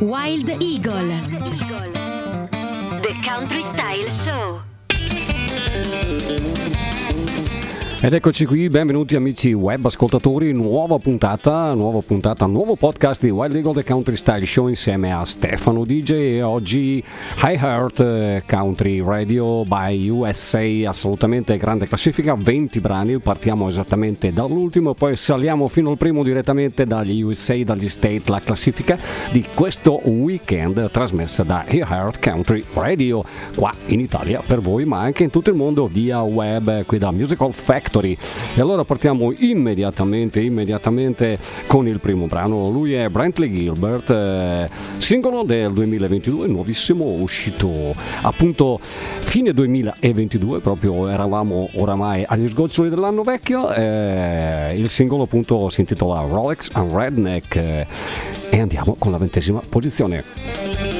Wild Eagle. The Country Style Show. Ed eccoci qui, benvenuti amici web ascoltatori, nuova puntata, nuova puntata, nuovo podcast di Wild Eagle The Country Style Show insieme a Stefano DJ e oggi High Heart eh, Country Radio by USA, assolutamente grande classifica, 20 brani, partiamo esattamente dall'ultimo e poi saliamo fino al primo direttamente dagli USA, dagli State, la classifica di questo weekend trasmessa da High Heart Country Radio qua in Italia per voi ma anche in tutto il mondo via web qui da Musical Factory Factory. E allora partiamo immediatamente, immediatamente con il primo brano. Lui è Brantley Gilbert, eh, singolo del 2022, nuovissimo, uscito appunto fine 2022, proprio eravamo oramai agli sgoccioli dell'anno vecchio. Eh, il singolo appunto si intitola Rolex and Redneck eh, e andiamo con la ventesima posizione.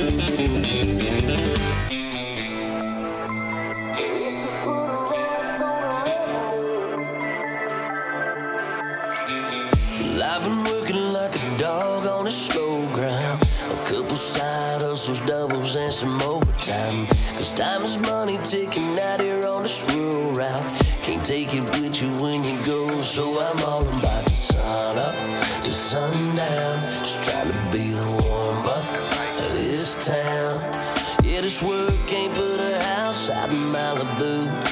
Some overtime. Cause time is money taking out here on this rural route. Can't take it with you when you go, so I'm all about to sun up to sundown. Just trying to be the warm buff of this town. Yeah, this work can't put a house out in Malibu,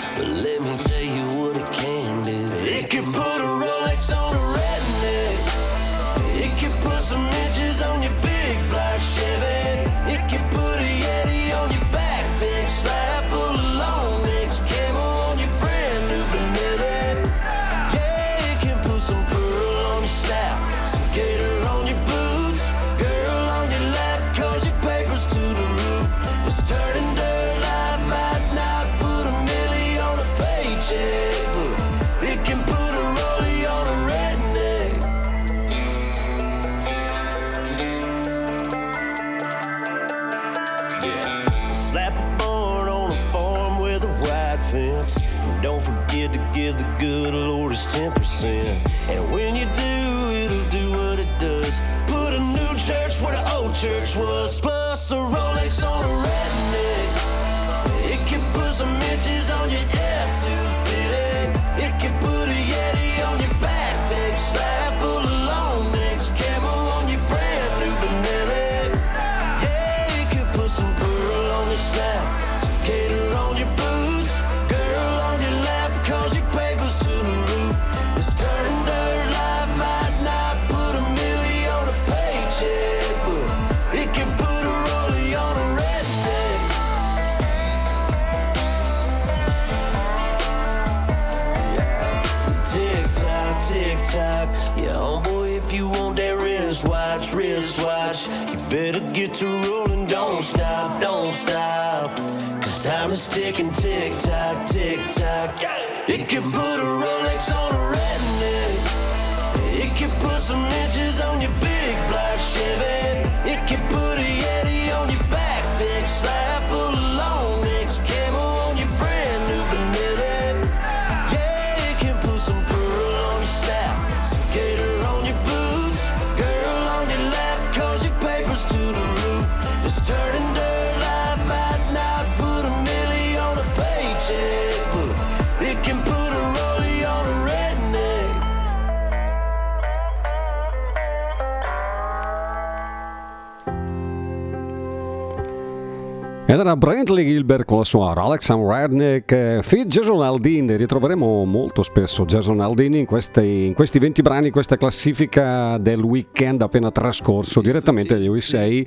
Brantley Gilbert con la sua Rolex and Redneck eh, Fit Jason Aldin. Ritroveremo molto spesso Jason Aldin in questi, in questi 20 brani, questa classifica del weekend appena trascorso direttamente dagli USA, i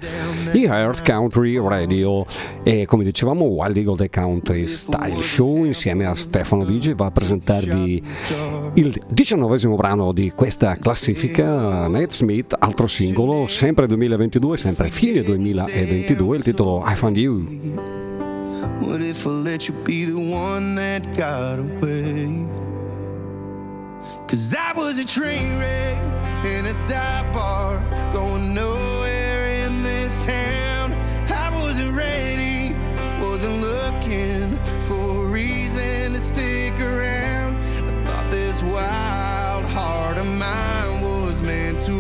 Heart Country Radio. E come dicevamo, Wild Eagle The Country Style Show insieme a Stefano Vigi va a presentarvi il diciannovesimo brano di questa classifica, Nate Smith, altro singolo, sempre 2022, sempre fine 2022, il titolo I Found You. What if I let you be the one that got away? Cause I was a train wreck in a dive bar, going nowhere in this town. I wasn't ready, wasn't looking for a reason to stick around. I thought this wild heart of mine was meant to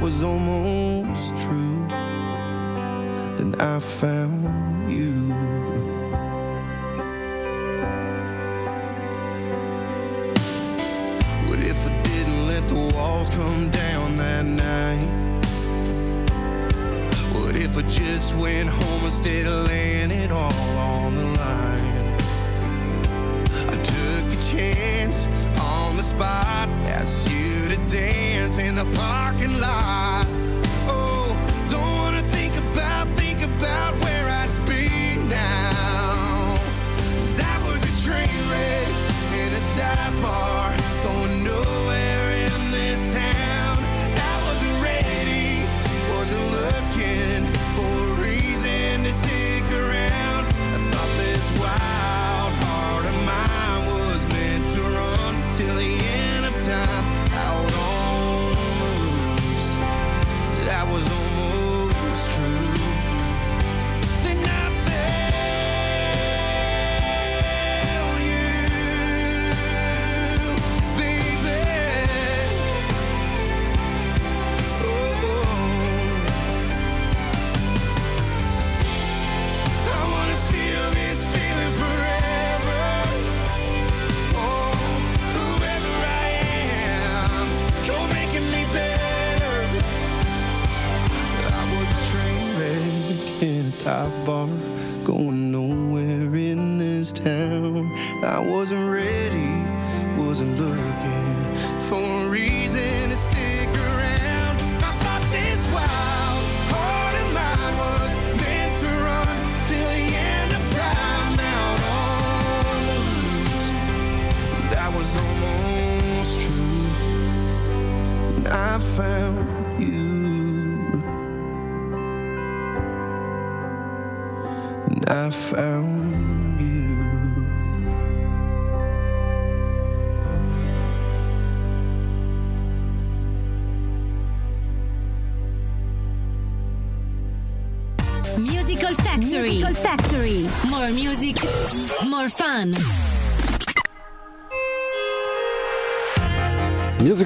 was almost true. Then I found you. What if I didn't let the walls come down that night? What if I just went home instead of laying it all on the line? I took a chance on the spot, as you to dance in the parking lot.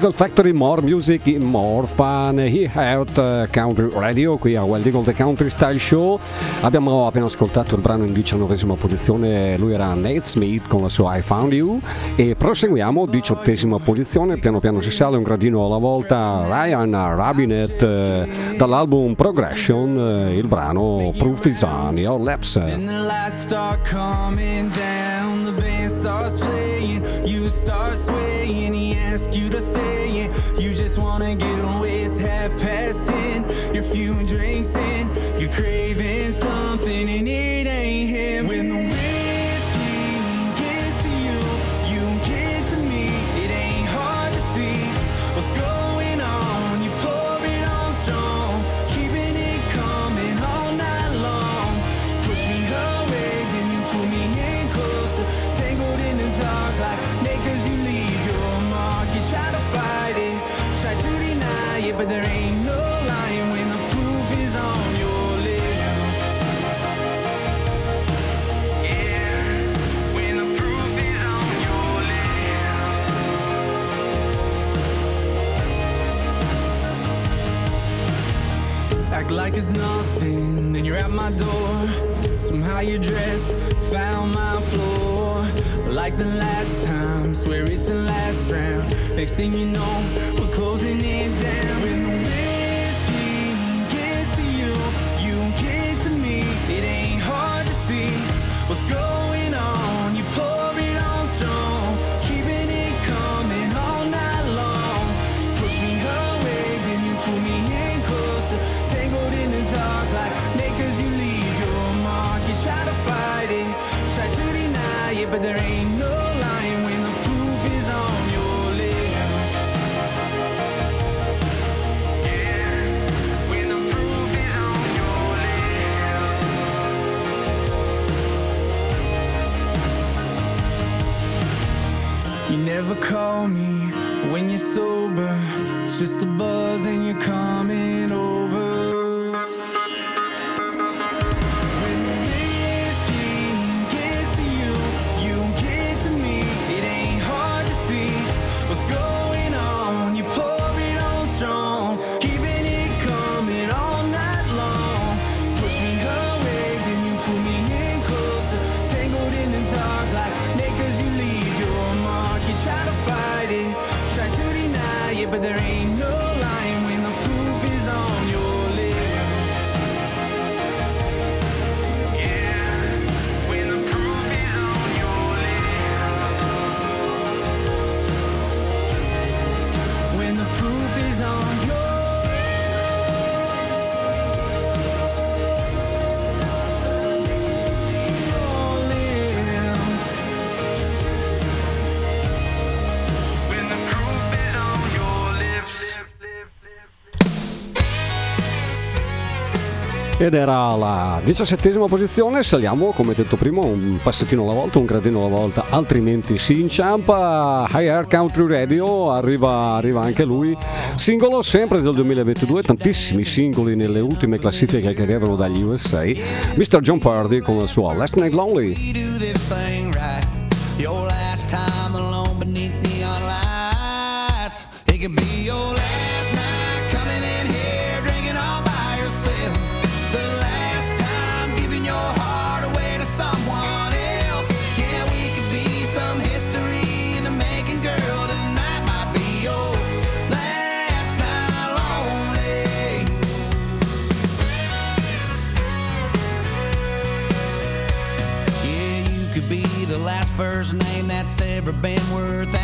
Little Factory, More Music, More Fun, He Heart uh, Country Radio, qui a Wild Eagle The Country Style Show. Abbiamo appena ascoltato il brano in diciannovesima posizione, lui era Nate Smith con la sua I Found You. E proseguiamo, diciottesima posizione, piano piano si sale un gradino alla volta, Ryan Rabinet uh, dall'album Progression, uh, il brano Proof is on your lips. You start swaying, he asks you to stay in. You just wanna get away, it's half past ten. Your few drinks in, you're craving some ed era la diciassettesima posizione saliamo come detto prima un passettino alla volta un gradino alla volta altrimenti si inciampa. High Air Country Radio arriva, arriva anche lui. Singolo sempre del 2022 tantissimi singoli nelle ultime classifiche che arrivano dagli USA Mr. John Purdy con il suo Last Night Lonely. first name that's ever been worth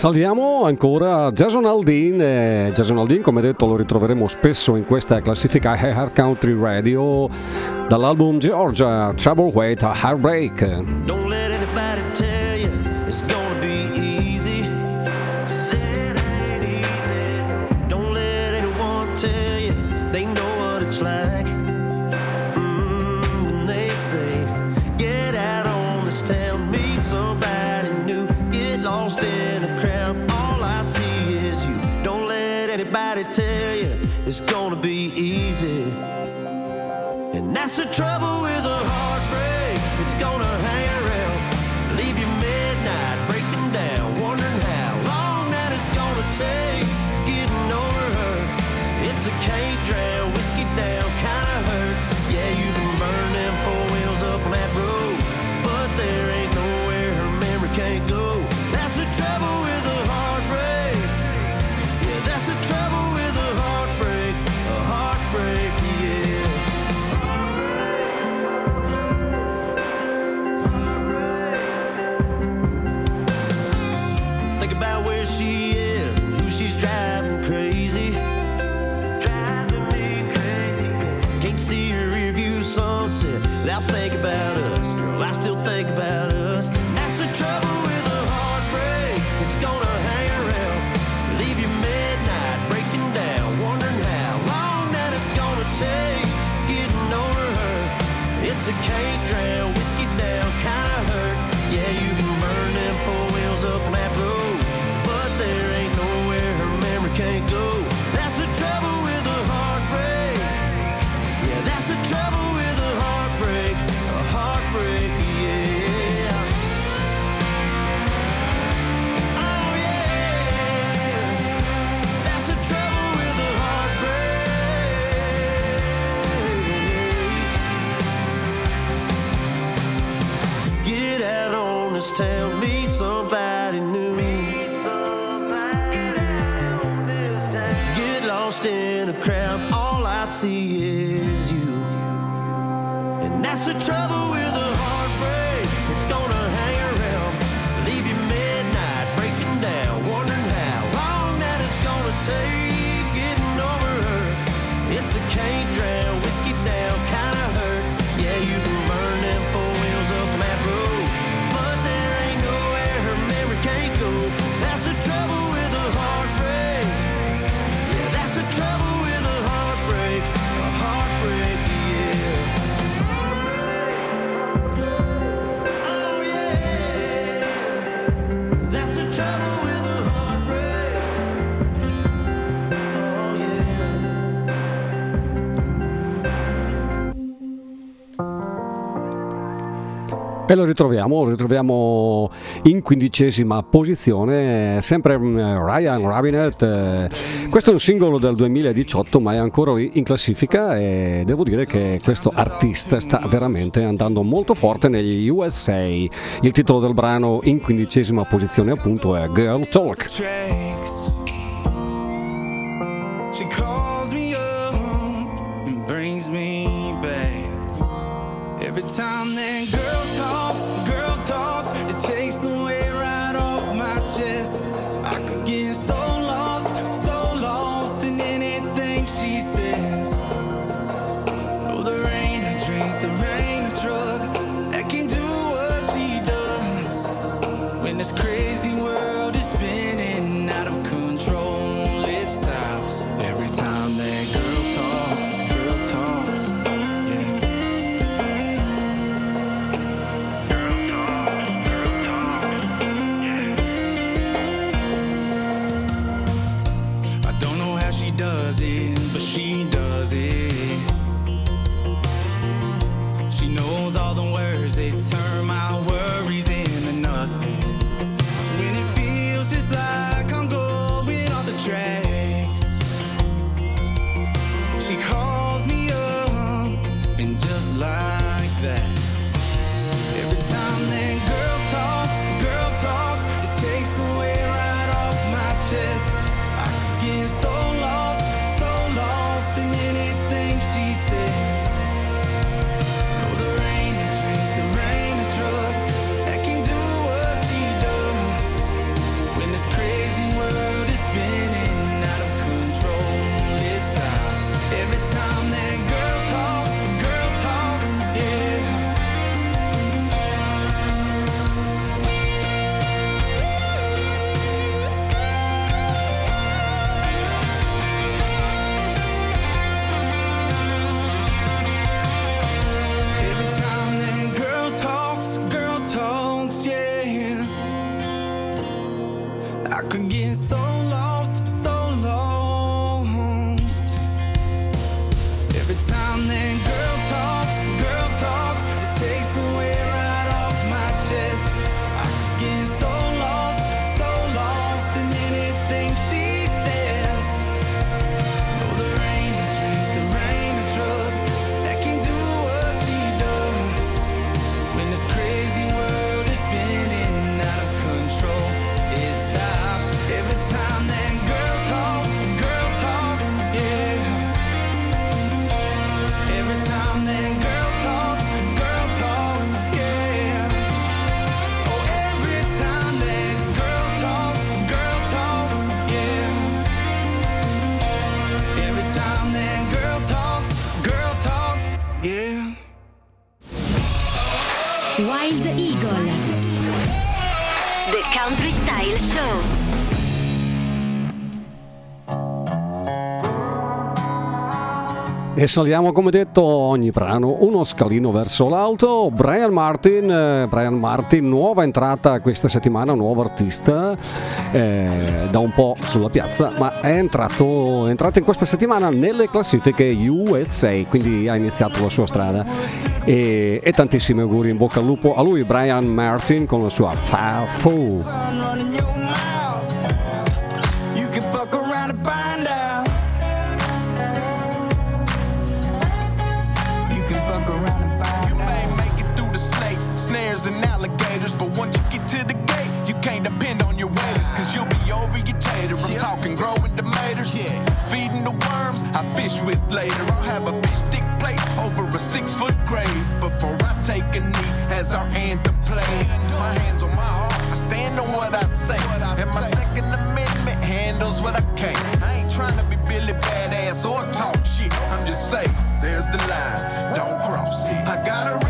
saliamo ancora a Jason Aldin. Jason Aldin, come detto, lo ritroveremo spesso in questa classifica Hard Country Radio dall'album Georgia Trouble Wait a Heartbreak. somebody tell you it's gonna be easy. And that's the trouble with a heartbreak, it's gonna hang E lo ritroviamo, lo ritroviamo in quindicesima posizione, sempre mm, Ryan Rabinet. Eh. Questo è un singolo del 2018 ma è ancora in classifica e devo dire che questo artista sta veramente andando molto forte negli USA. Il titolo del brano in quindicesima posizione appunto è Girl Talk. E saliamo come detto ogni brano uno scalino verso l'alto. Brian Martin, eh, Brian Martin, nuova entrata questa settimana, nuovo artista, eh, da un po' sulla piazza, ma è entrato, è entrato in questa settimana nelle classifiche USA, quindi ha iniziato la sua strada. E, e tantissimi auguri in bocca al lupo a lui, Brian Martin, con la sua Fa Fu. Tomatoes, feeding the worms I fish with later. I'll have a fish stick plate over a six foot grave before I take a knee as our anthem plays. My hands on my heart, I stand on what I say, and my Second Amendment handles what I can. I ain't trying to be Billy Badass or talk shit. I'm just saying, there's the line, don't cross it. I got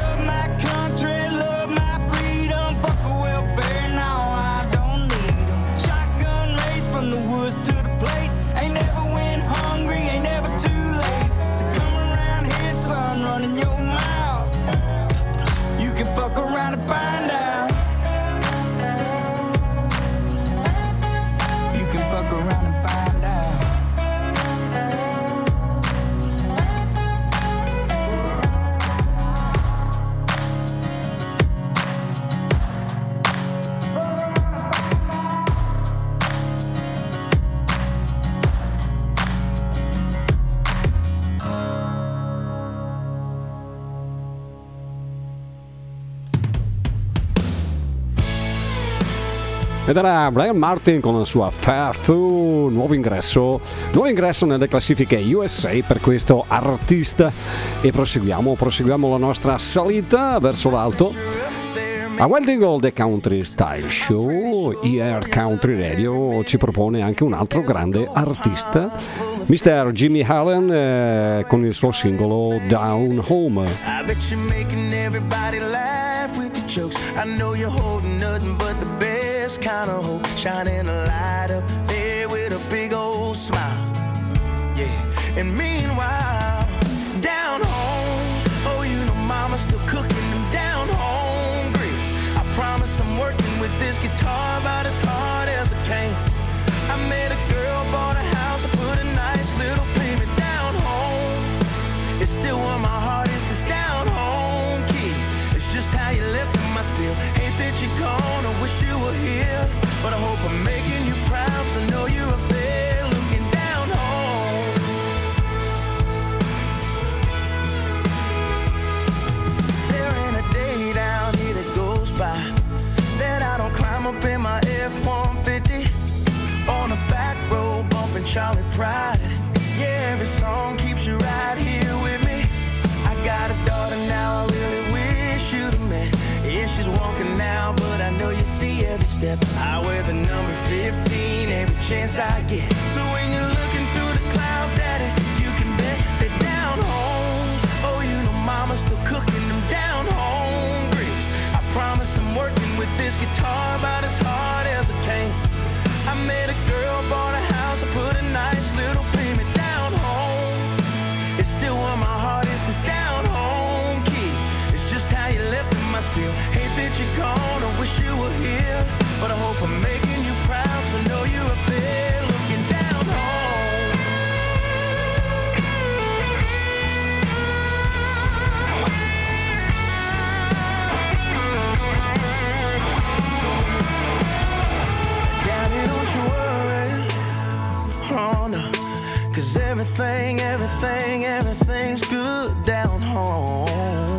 Ed era Brian Martin con la sua Fair Fu, nuovo ingresso, nuovo ingresso nelle classifiche USA per questo artista. E proseguiamo, proseguiamo la nostra salita verso l'alto. A Wild Eagle The Country Style Show, ER Country Radio ci propone anche un altro grande artista, Mr. Jimmy Allen eh, con il suo singolo Down Home. I bet you're making everybody laugh with your jokes. I know you're holding nothing but the kind of hope. Shining a light up there with a big old smile. Yeah. And meanwhile, down home, oh, you know mama's still cooking them down home grits. I promise I'm working with this guitar about as hard as I can. I met a see. I wear the number 15 every chance I get. Hope I'm making you proud. So know you up there looking down home. Daddy, don't you worry. Oh everything, everything, everything's good down home.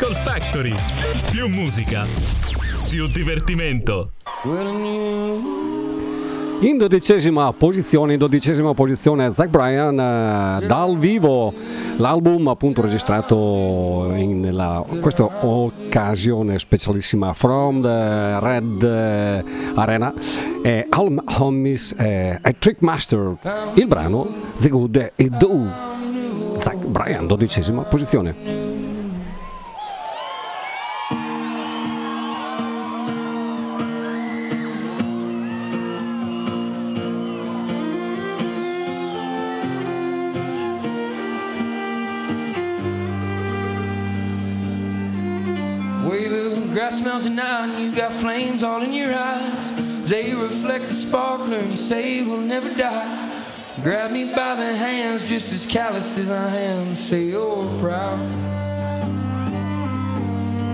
Musical Factory. Più musica, più divertimento. In dodicesima posizione, in dodicesima posizione Zach Bryan eh, dal vivo, l'album appunto registrato in la- questa occasione specialissima From the Red eh, Arena è Al Homies eh, è Trickmaster, il brano The Good e Do. Zach Bryan, dodicesima posizione. Flames all in your eyes. They reflect the sparkler and you say we'll never die. Grab me by the hands just as calloused as I am. Say oh, you're proud.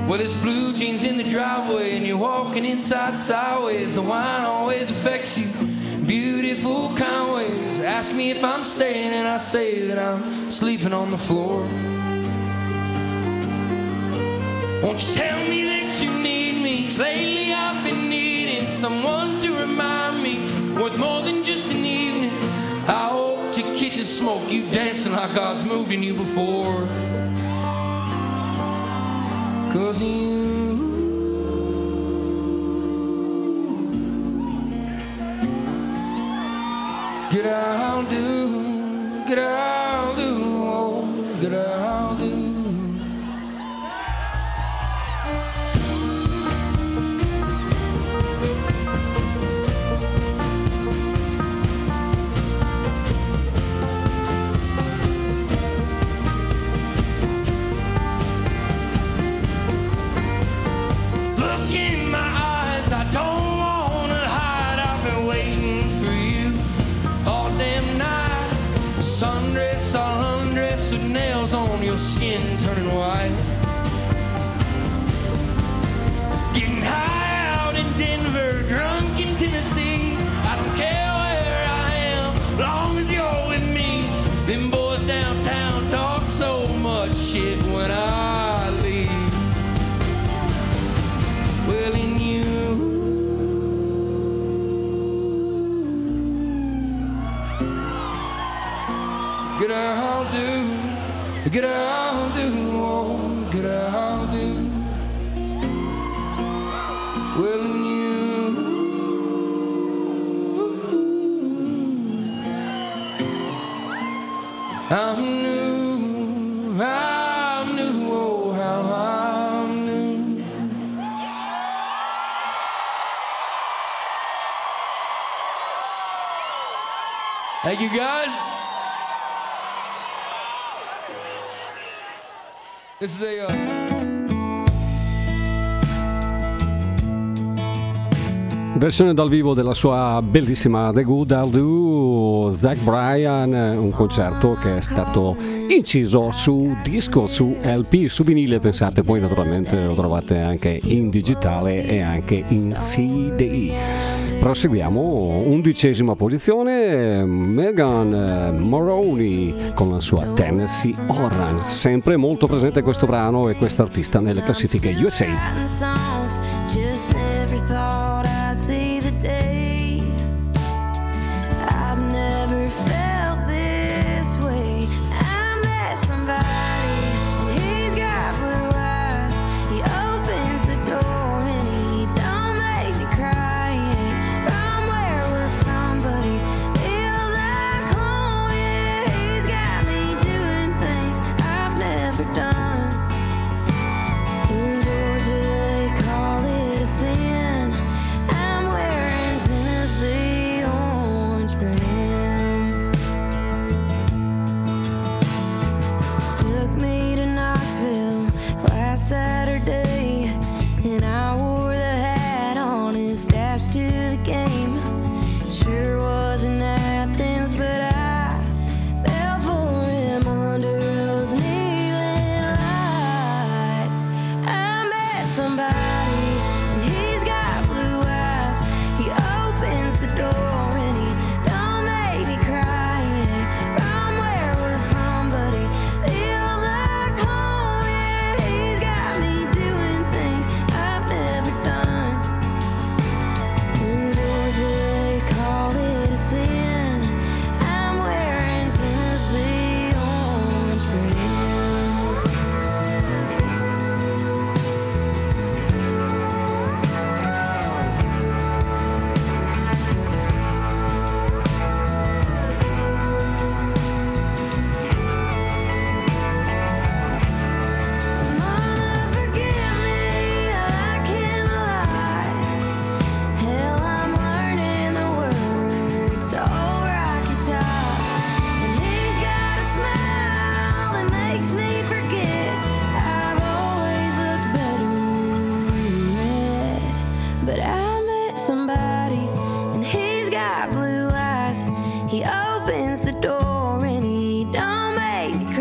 Well, it's blue jeans in the driveway and you're walking inside sideways. The wine always affects you. Beautiful kind ways. Ask me if I'm staying and I say that I'm sleeping on the floor. Won't you tell me that you need me? 'Cause lately I've been needing someone to remind me worth more than just an evening. I hope to catch a smoke you dancing like God's moved in you before. Cause you Get out, do, get out, do, oh, get out, do. This is a. Uh, Versione dal vivo della sua bellissima The Good I'll Do, Zach Bryan, un concerto che è stato inciso su disco, su LP, su vinile, pensate, poi naturalmente lo trovate anche in digitale e anche in CD. Proseguiamo, undicesima posizione, Megan eh, Moroney con la sua Tennessee Oran. Sempre molto presente questo brano e questa artista nelle classifiche USA.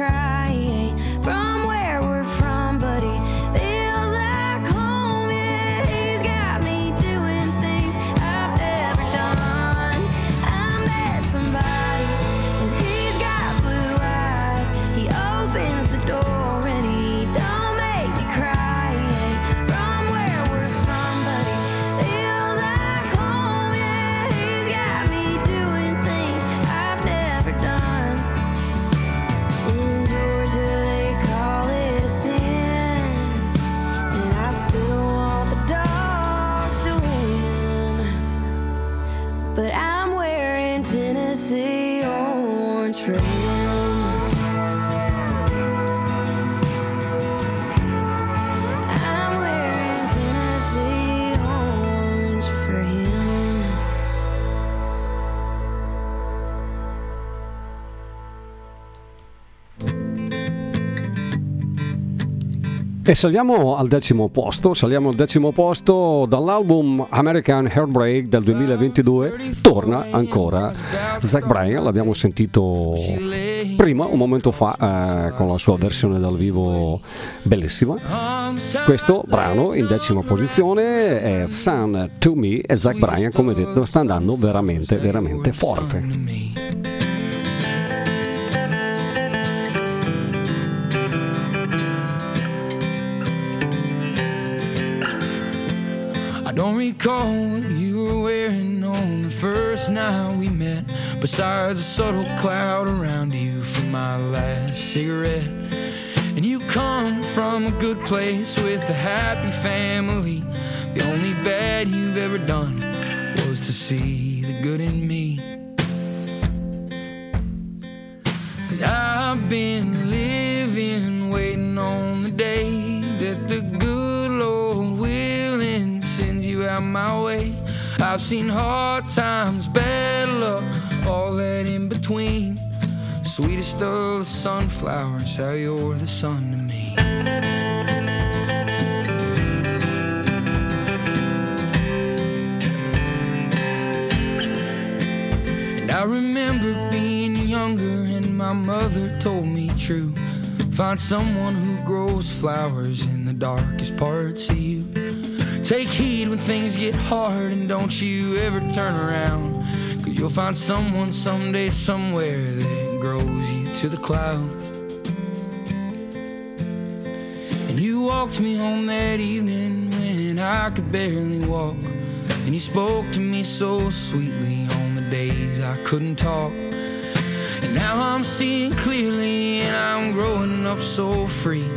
Cry. E saliamo al decimo posto, saliamo al decimo posto dall'album American Heartbreak del 2022, torna ancora Zach Bryan, l'abbiamo sentito prima, un momento fa, eh, con la sua versione dal vivo bellissima. Questo brano in decima posizione è Sun to Me e Zach Bryan, come detto, sta andando veramente, veramente forte. Don't recall what you were wearing on the first night we met. Besides a subtle cloud around you from my last cigarette. And you come from a good place with a happy family. The only bad you've ever done was to see the good in me. And I've been living, my way. I've seen hard times, bad luck, all that in between. Sweetest of the sunflowers, how you're the sun to me. And I remember being younger and my mother told me true. Find someone who grows flowers in the darkest parts of you. Take heed when things get hard and don't you ever turn around. Cause You'll find someone someday, somewhere that grows you to the clouds. And you walked me home that evening when I could barely walk. And you spoke to me so sweetly on the days I couldn't talk. And now I'm seeing clearly and I'm growing up so free.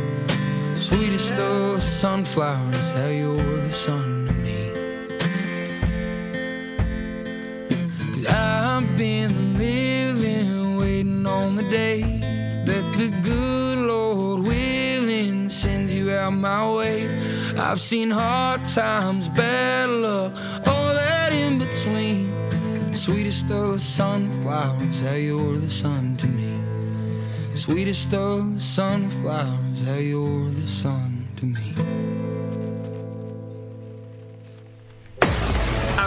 Sweetest of sunflowers, how you're sun to me. Cause I've been living, waiting on the day that the good Lord willing sends you out my way. I've seen hard times, bad luck, all that in between. Sweetest of sunflowers, how you're the sun to me. Sweetest of sunflowers, how you're the sun to me.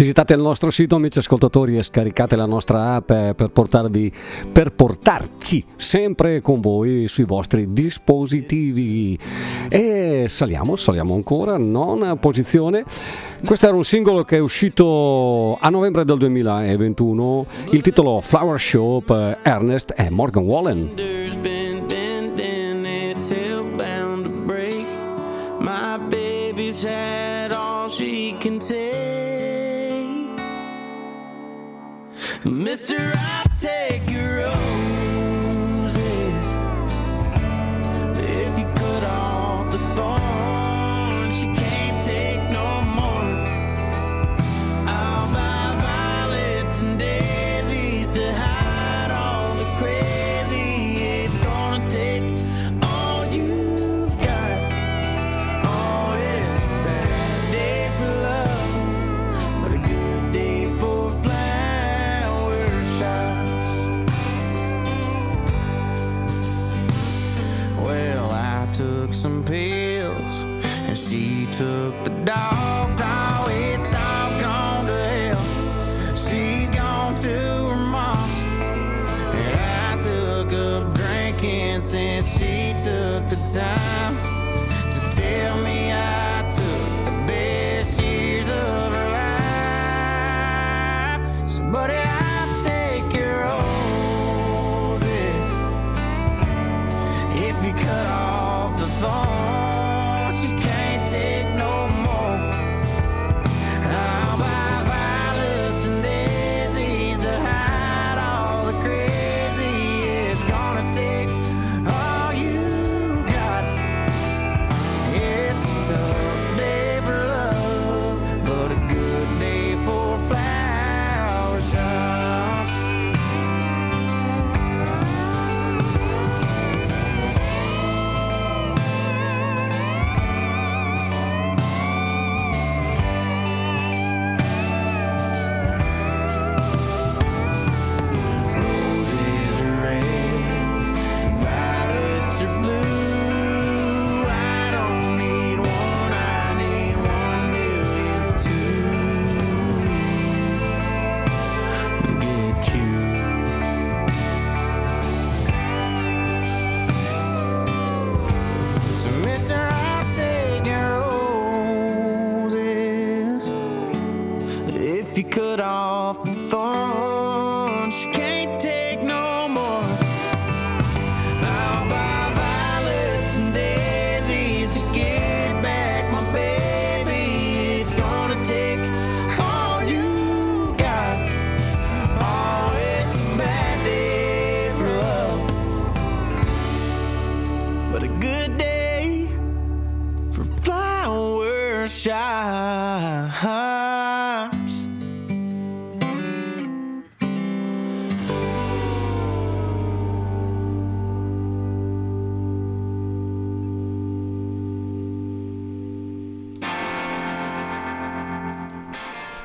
Visitate il nostro sito amici ascoltatori e scaricate la nostra app eh, per, portarvi, per portarci sempre con voi sui vostri dispositivi. E saliamo, saliamo ancora, nona posizione. Questo era un singolo che è uscito a novembre del 2021, il titolo Flower Show per Ernest e Morgan Wallen. Mister, I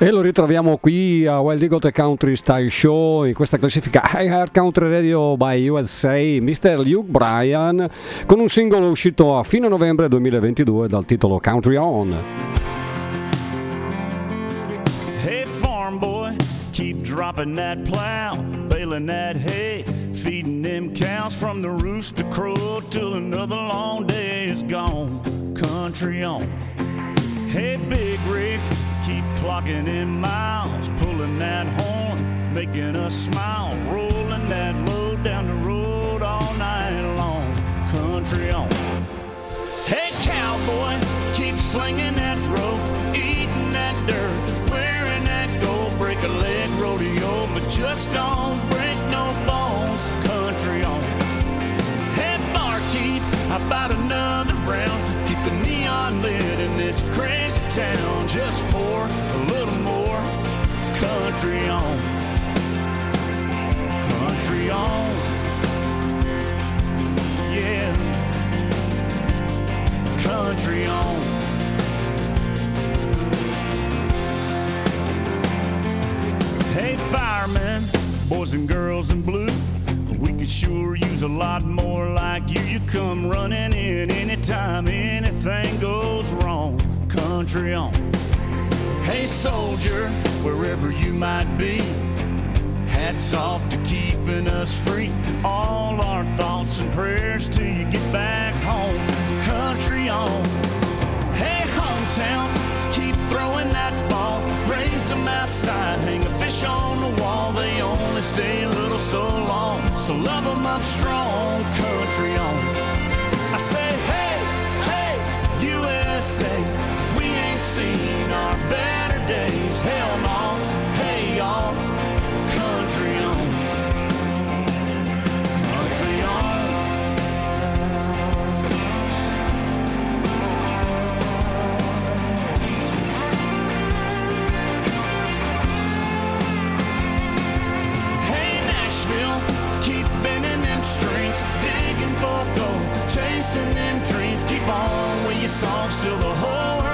E lo ritroviamo qui a Wild Eagle Country Style Show in questa classifica High Heart Country Radio by USA Mr. Luke Bryan con un singolo uscito a fine novembre 2022 dal titolo Country On. Hey, farm boy, keep dropping that plow, baling that hay, feeding them cows from the rooster crow till another long day is gone. Country on. Hey, Big Rick, clocking in miles, pulling that horn, making us smile, rolling that load down the road all night long. Country on. Hey, cowboy, keep slinging that rope, eating that dirt, wearing that gold, break a leg rodeo, but just don't break no bones. Country on. Hey, barkeep, about another round? Keep the neon lit in this crazy town. Just pour a little more. Country on. Country on. Yeah. Country on. Hey, firemen, boys and girls in blue. We could sure use a lot more like you. You come running in anytime anything goes wrong. Country on. Hey, soldier, wherever you might be. Hats off to keeping us free. All our thoughts and prayers till you get back home. Country on. Hey, hometown, keep throwing that ball. Raise them outside, hang a fish on the wall. They only stay a little so long. So love them up strong. Country on. Hell no. Hey, y'all. Country on. Country on. Hey Nashville, keep bending them strings, digging for gold, chasing them dreams. Keep on with your songs till the whole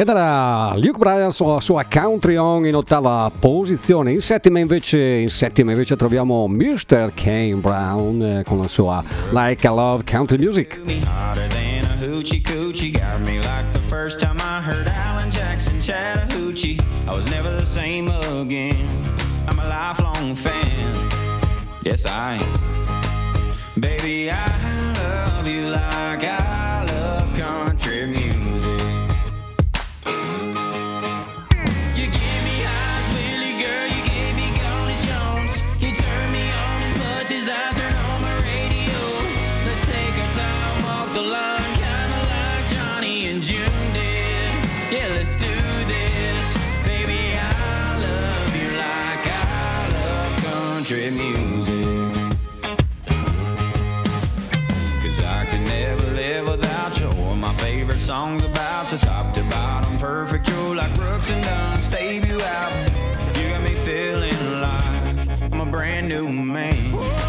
Ed era Luke Bryan sulla sua Country On in ottava posizione, in settima invece, in settima invece troviamo Mr. Kane Brown eh, con la sua Like I Love Country Music. hoochie. Yes, I am. Baby, I love you like I love country music. Songs about to top to bottom. Perfect, you're like Brooks and Dunn's debut album. You got me feeling like I'm a brand new man.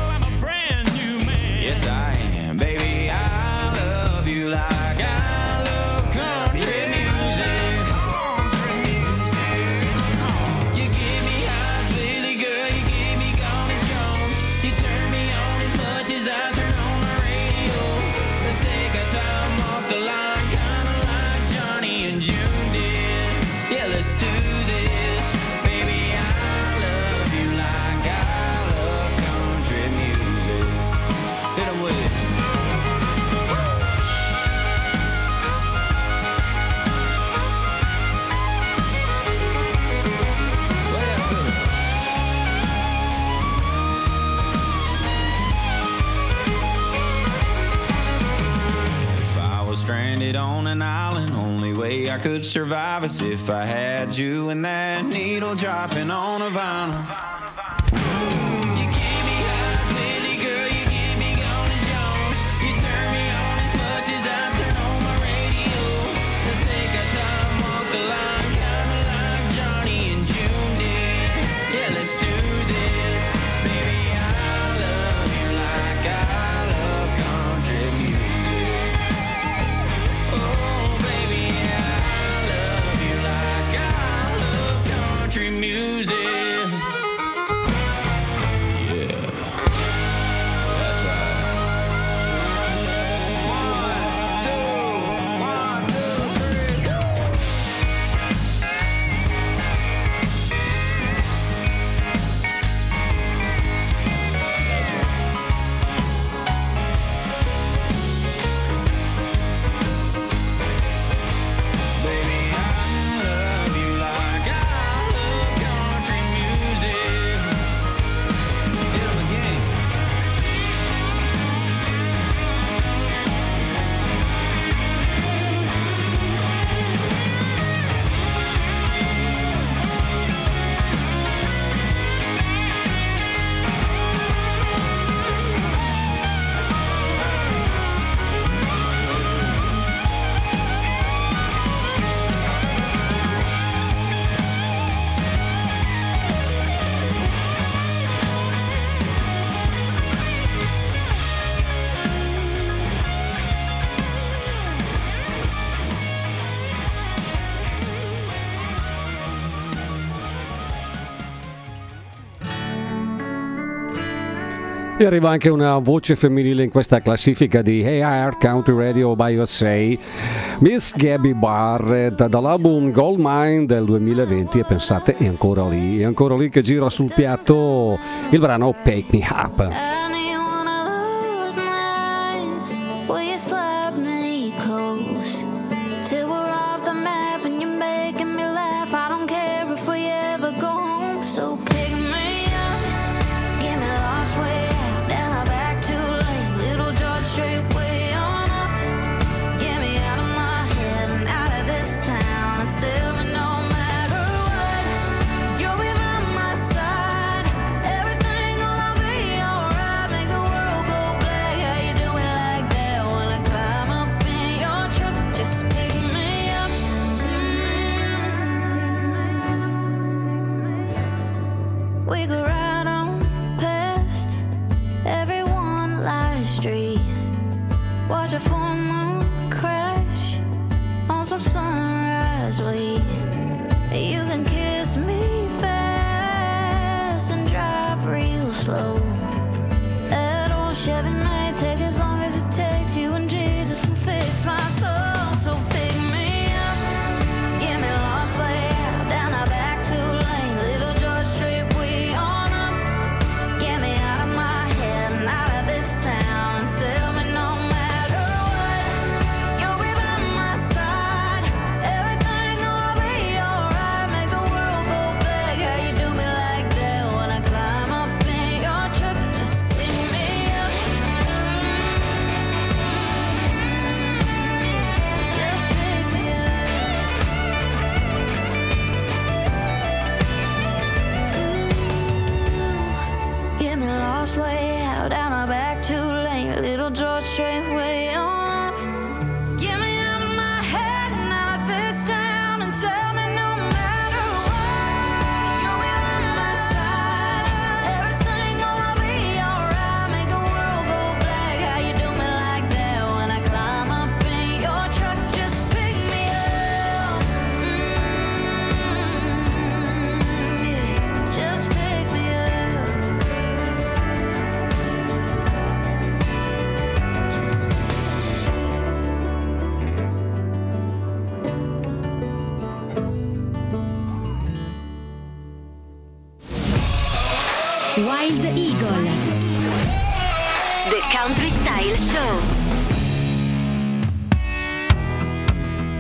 survive as if I had you and that needle dropping on a vinyl. E arriva anche una voce femminile in questa classifica di AR Country Radio by USA, Miss Gabby Barrett dall'album Goldmine del 2020 e pensate è ancora lì, è ancora lì che gira sul piatto il brano Pick Me Up.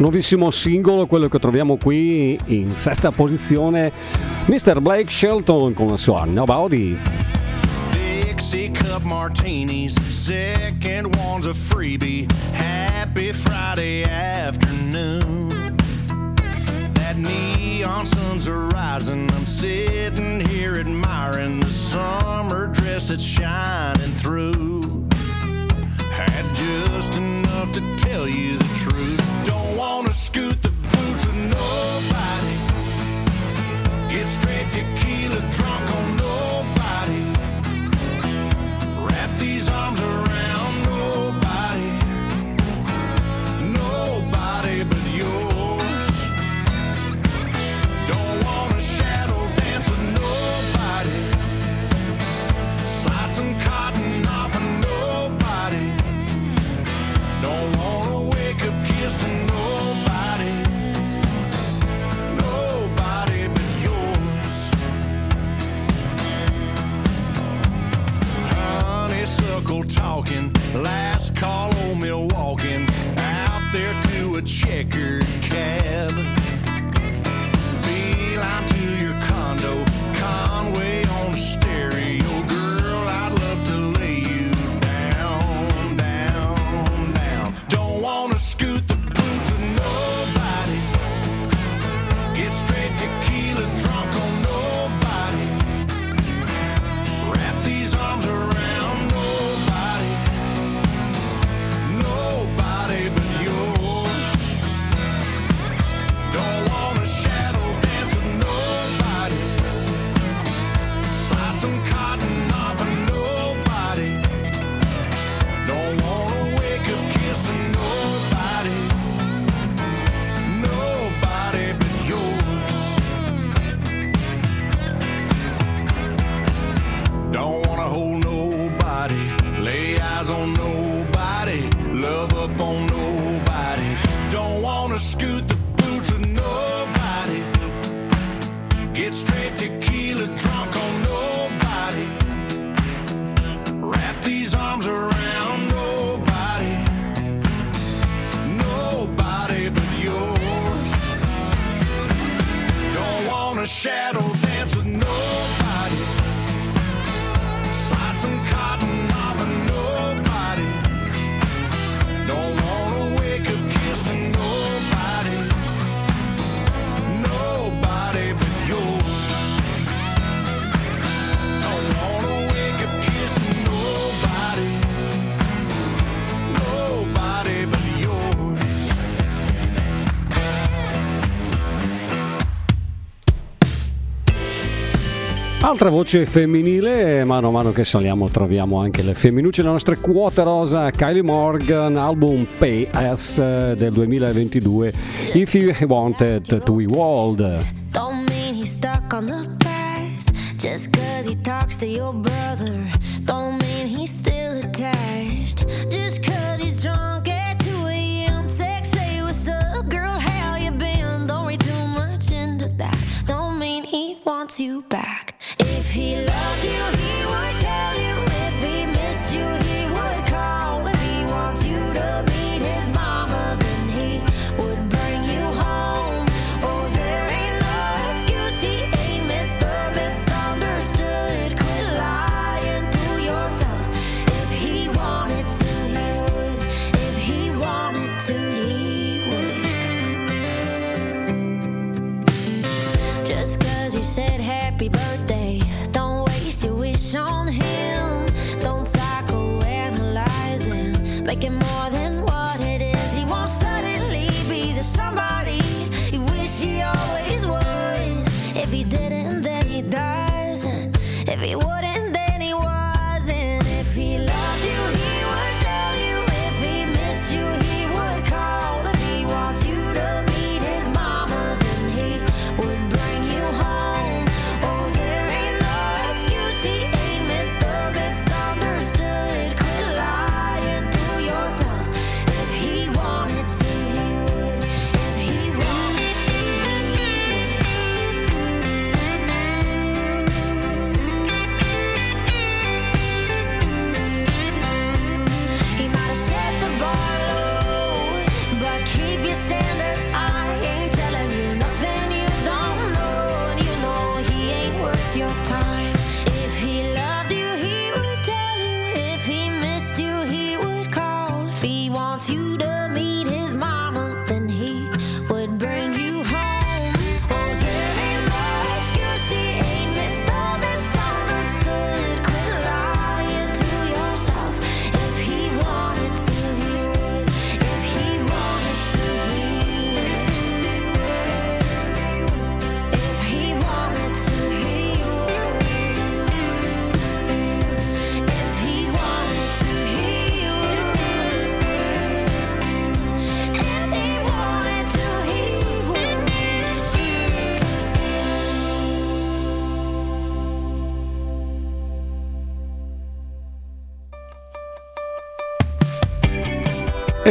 nuovissimo singolo, quello che troviamo qui in sesta posizione, Mr. Blake Shelton con la sua Nobody. Dixie cup martinis, second one's a freebie. Happy Friday afternoon. That neon sun's arising, I'm sitting here admiring the summer dress that's shining through. Had just enough to tell you the truth. Altra voce femminile, mano a mano che saliamo troviamo anche le femminucce, le nostre quote rosa, Kylie Morgan, album Pay As eh, del 2022, If You Wanted to Be World. Don't mean he's stuck on the past. Just cause he talks to your brother. Don't mean he's still attached. Just cause he's drunk at 2 a.m. Text, say what's up, girl, how you been? Don't read too much into that. Don't mean he wants you back. If he loved you, he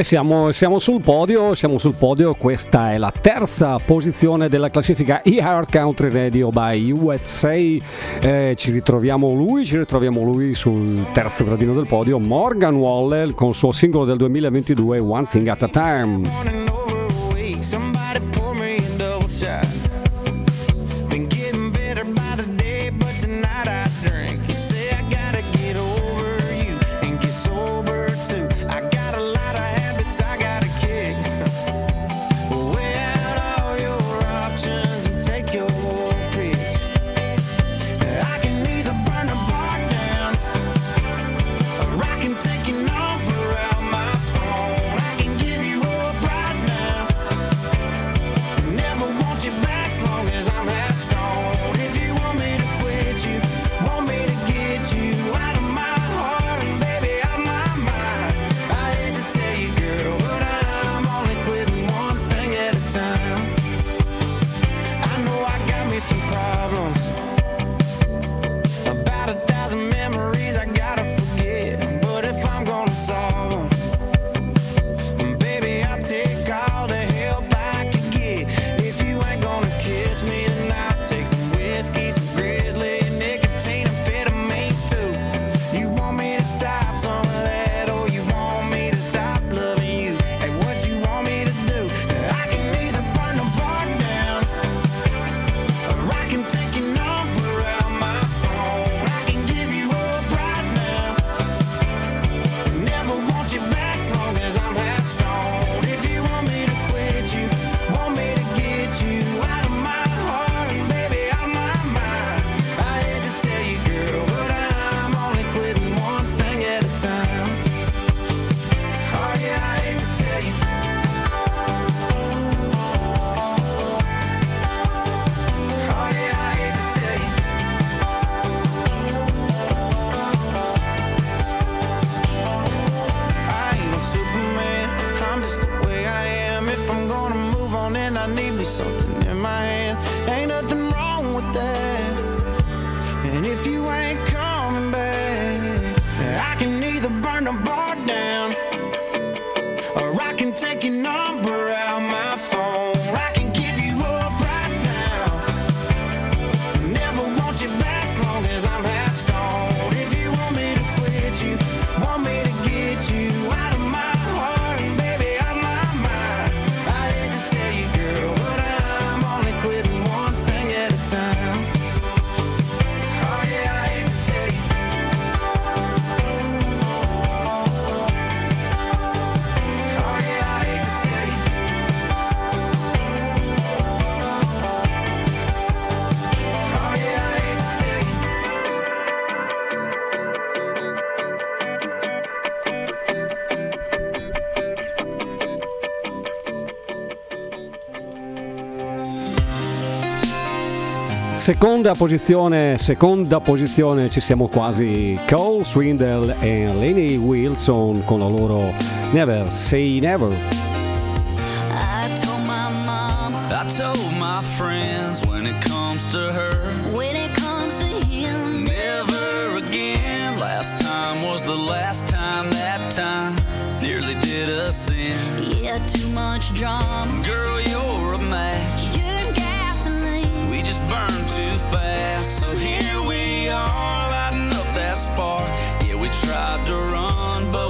E siamo, siamo, sul podio, siamo sul podio, questa è la terza posizione della classifica E-Hard Country Radio by USA. Eh, ci ritroviamo lui, ci ritroviamo lui sul terzo gradino del podio, Morgan Waller con il suo singolo del 2022 One Thing at a Time. Seconda posizione, seconda posizione ci siamo quasi Cole Swindle e Lenny Wilson con la loro Never Say Never. I told my mom, I told my friends when it comes to her, when it comes to him, never again. Last time was the last time that time nearly did us in. Yeah, too much drama. Girl, you're a match. too fast. So here we are, lighting up that spark. Yeah, we tried to run, but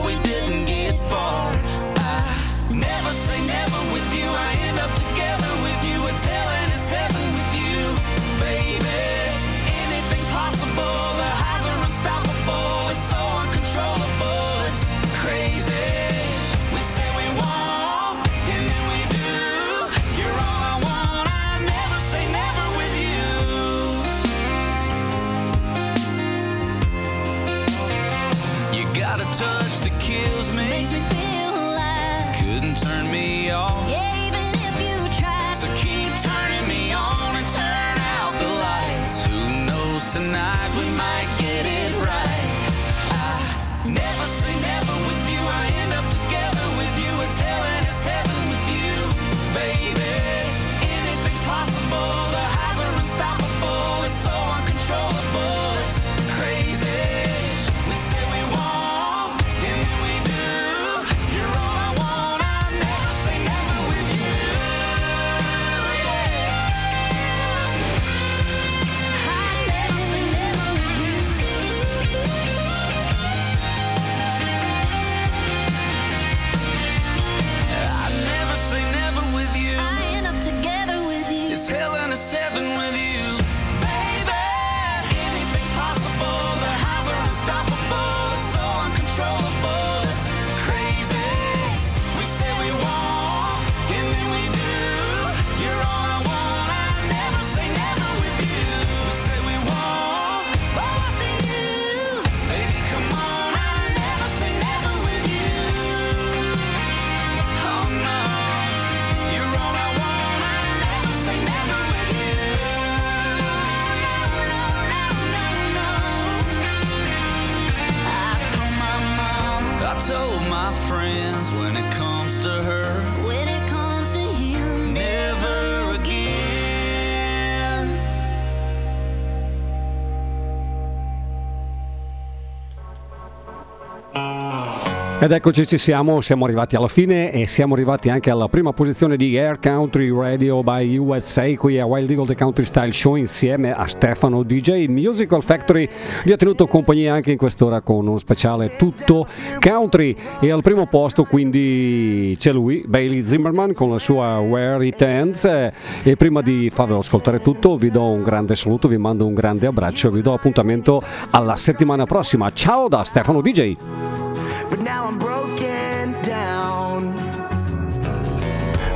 Ed eccoci ci siamo, siamo arrivati alla fine e siamo arrivati anche alla prima posizione di Air Country Radio by USA qui a Wild Eagle The Country Style Show insieme a Stefano DJ Musical Factory vi ha tenuto compagnia anche in quest'ora con uno speciale tutto country e al primo posto quindi c'è lui, Bailey Zimmerman con la sua Where It Ends e prima di farvelo ascoltare tutto vi do un grande saluto, vi mando un grande abbraccio e vi do appuntamento alla settimana prossima. Ciao da Stefano DJ! But now I'm broken down.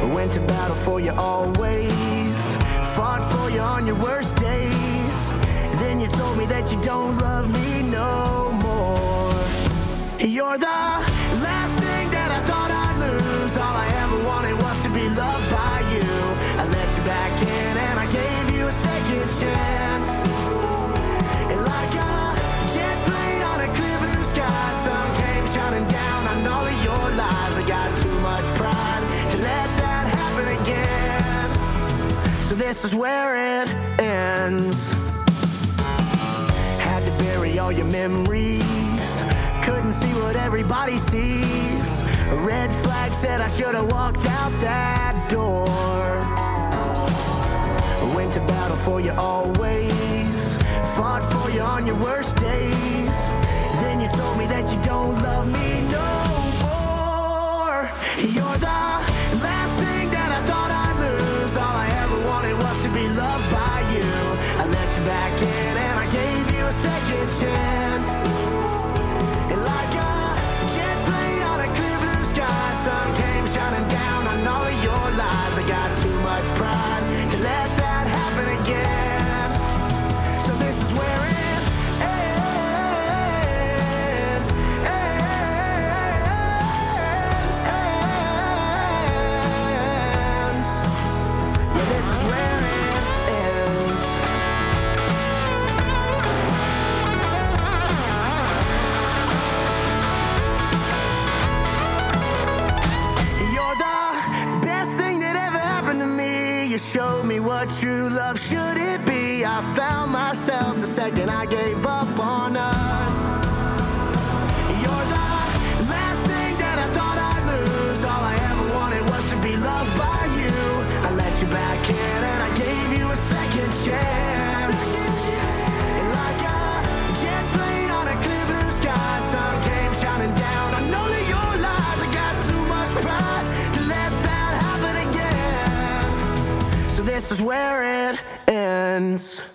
I went to battle for you always, fought for you on your worst days. Then you told me that you don't love me no more. You're the last thing that I thought I'd lose. All I ever wanted was to be loved by you. I let you back in and I gave you a second chance. So this is where it ends. Had to bury all your memories. Couldn't see what everybody sees. A red flag said I should have walked out that door. Went to battle for you always. Fought for you on your worst days. Then you told me that you don't love me no more. You're the back in and I gave you a second chance. What true love should it be. I found myself the second I gave up on this is where it ends.